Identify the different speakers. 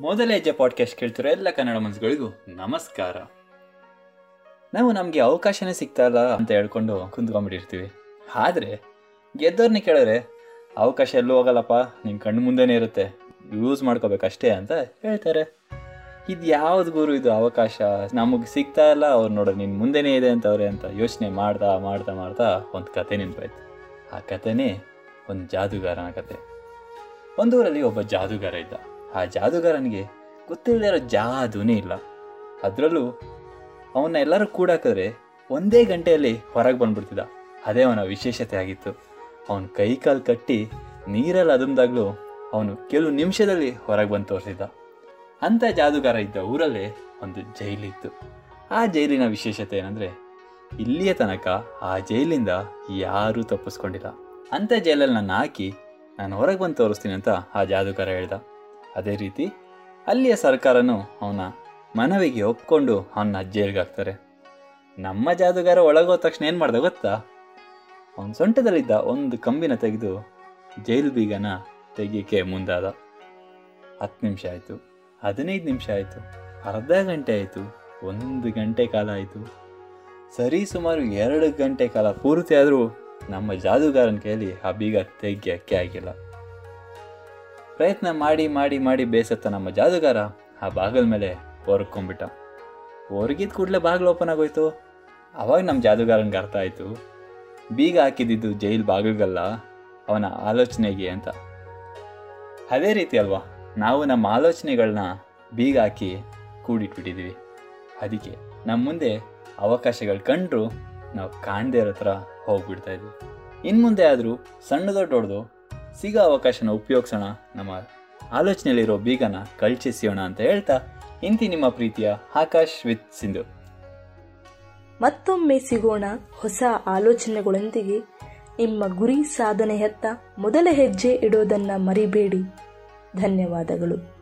Speaker 1: ಮೊದಲ ಹೆಜ್ಜೆ ಪಾಡ್ಕಾಸ್ಟ್ ಕೇಳ್ತಿರೋ ಎಲ್ಲ ಕನ್ನಡ ಮನಸ್ಸುಗಳಿಗೂ ನಮಸ್ಕಾರ. ನಾವು ನಮಗೆ ಅವಕಾಶನೇ ಸಿಗ್ತಾ ಇಲ್ಲ ಅಂತ ಹೇಳ್ಕೊಂಡು ಕುಂತ್ಕೊಂಡ್ಬಿಟ್ಟಿರ್ತೀವಿ ಆದರೆ ಗೆದ್ದವ್ರನ್ನ ಕೇಳಿದ್ರೆ ಅವಕಾಶ ಎಲ್ಲೂ ಹೋಗಲ್ಲಪ್ಪ ನಿಮ್ಮ ಕಣ್ಣು ಮುಂದೆನೇ ಇರುತ್ತೆ ಯೂಸ್ ಮಾಡ್ಕೋಬೇಕಷ್ಟೇ ಅಂತ ಹೇಳ್ತಾರೆ. ಇದು ಯಾವ್ದು ಗುರು ಇದು ಅವಕಾಶ? ನಮಗೆ ಸಿಗ್ತಾ ಇಲ್ಲ ಅವ್ರು ನೋಡೋ ನಿನ್ನ ಮುಂದೆನೇ ಇದೆ ಅಂತವ್ರೆ ಅಂತ ಯೋಚನೆ ಮಾಡ್ತಾ ಮಾಡ್ತಾ ಮಾಡ್ತಾ ಒಂದು ಕತೆ ನೆನಪಾಯ್ತು ಆ ಕತೆನೇ ಒಂದು ಜಾದೂಗಾರನ ಕತೆ. ಒಂದೂರಲ್ಲಿ ಒಬ್ಬ ಜಾದುಗಾರ ಇದ್ದ. ಆ ಜಾದೂಗಾರನಿಗೆ ಗೊತ್ತಿಲ್ಲದೆ ಇರೋ ಜಾದೂನೇ ಇಲ್ಲ. ಅದರಲ್ಲೂ ಅವನ್ನ ಎಲ್ಲರೂ ಕೂಡಾಕಿದ್ರೆ ಒಂದೇ ಗಂಟೆಯಲ್ಲಿ ಹೊರಗೆ ಬಂದ್ಬಿಡ್ತಿದ್ದ. ಅದೇ ಅವನ ವಿಶೇಷತೆ ಆಗಿತ್ತು. ಅವನ ಕೈ ಕಾಲು ಕಟ್ಟಿ ನೀರಲ್ಲಿ ಅದುಮ್ದಾಗ್ಲೂ ಅವನು ಕೆಲವು ನಿಮಿಷದಲ್ಲಿ ಹೊರಗೆ ಬಂದು ತೋರಿಸಿದ್ದ. ಅಂಥ ಜಾದೂಗಾರ ಇದ್ದ ಊರಲ್ಲೇ ಒಂದು ಜೈಲಿತ್ತು. ಆ ಜೈಲಿನ ವಿಶೇಷತೆ ಏನಂದರೆ ಇಲ್ಲಿಯ ತನಕ ಆ ಜೈಲಿಂದ ಯಾರೂ ತಪ್ಪಿಸ್ಕೊಂಡಿಲ್ಲ. ಅಂಥ ಜೈಲಲ್ಲಿ ನಾನು ಹಾಕಿ ನಾನು ಹೊರಗೆ ಬಂದು ತೋರಿಸ್ತೀನಿ ಅಂತ ಆ ಜಾದೂಗಾರ ಹೇಳ್ದ. ಅದೇ ರೀತಿ ಅಲ್ಲಿಯ ಸರ್ಕಾರನೂ ಅವನ ಮನವಿಗೆ ಒಪ್ಕೊಂಡು ಅವನ ಜೈಲ್ಗೆ ಹಾಕ್ತಾರೆ ನಮ್ಮ ಜಾದುಗಾರ ಒಳಗೋದ ತಕ್ಷಣ ಏನು ಮಾಡ್ದೆ ಗೊತ್ತಾ? ಅವನ ಸೊಂಟದಲ್ಲಿದ್ದ ಒಂದು ಕಂಬಿನ ತೆಗೆದು ಜೈಲು ಬೀಗನ ತೆಗಿಯೋಕ್ಕೆ ಮುಂದಾದ. ಹತ್ತು ನಿಮಿಷ ಆಯಿತು, ಹದಿನೈದು ನಿಮಿಷ ಆಯಿತು, ಅರ್ಧ ಗಂಟೆ ಆಯಿತು, ಒಂದು ಗಂಟೆ ಕಾಲ ಆಯಿತು. ಸರಿ ಸುಮಾರು ಎರಡು ಗಂಟೆ ಕಾಲ ಪೂರ್ತಿ ಆದರೂ ನಮ್ಮ ಜಾದುಗಾರನ ಕೈಯಲ್ಲಿ ಆ ಬೀಗ ತೆಗಿಯೋಕ್ಕೆ ಆಗಿಲ್ಲ. ಪ್ರಯತ್ನ ಮಾಡಿ ಮಾಡಿ ಮಾಡಿ ಬೇಸತ್ತ ನಮ್ಮ ಜಾದುಗಾರ. ಆ ಬಾಗಲ ಮೇಲೆ ಹೊರ್ಕೊಂಬಿಟ್ಟ ಹೊರಗಿದ ಕೂಡಲೇ ಬಾಗಿಲು ಓಪನ್ ಆಗೋಯ್ತು. ಅವಾಗ ನಮ್ಮ ಜಾದುಗಾರನಿಗೆ ಅರ್ಥ ಆಯಿತು. ಬೀಗ ಹಾಕಿದ್ದಿದ್ದು ಜೈಲ್ ಬಾಗಿಲ್ಗಲ್ಲ, ಅವನ ಆಲೋಚನೆಗೆ ಅಂತ. ಅದೇ ರೀತಿ ಅಲ್ವಾ, ನಾವು ನಮ್ಮ ಆಲೋಚನೆಗಳನ್ನ ಬೀಗ ಹಾಕಿ ಕೂಡಿಟ್ಬಿಟ್ಟಿದ್ದೀವಿ ಅದಕ್ಕೆ ನಮ್ಮ ಮುಂದೆ ಅವಕಾಶಗಳು ಕಂಡ್ರು ನಾವು ಕಾಣದೇ ಇರೋ ಥರ ಹೋಗ್ಬಿಡ್ತಾ ಇದ್ವಿ. ಇನ್ನು ಮುಂದೆ ಆದರೂ ಸಣ್ಣ ದೊಡ್ಡ ಸಿಗೋ ಅವಕಾಶನ ಉಪಯೋಗಿಸೋಣ. ನಮ್ಮ ಆಲೋಚನೆಯಲ್ಲಿರೋ ಬೀಗನ ಕಳ್ಚಿಸೋಣ ಅಂತ ಹೇಳ್ತಾ ಇಂತಿ ನಿಮ್ಮ ಪ್ರೀತಿಯ ಆಕಾಶ್ ವಿತ್ ಸಿಂಧು.
Speaker 2: ಮತ್ತೊಮ್ಮೆ ಸಿಗೋಣ ಹೊಸ ಆಲೋಚನೆಗಳೊಂದಿಗೆ. ನಿಮ್ಮ ಗುರಿ ಸಾಧನೆಯತ್ತ ಮೊದಲ ಹೆಜ್ಜೆ ಇಡೋದನ್ನ ಮರಿಬೇಡಿ. ಧನ್ಯವಾದಗಳು.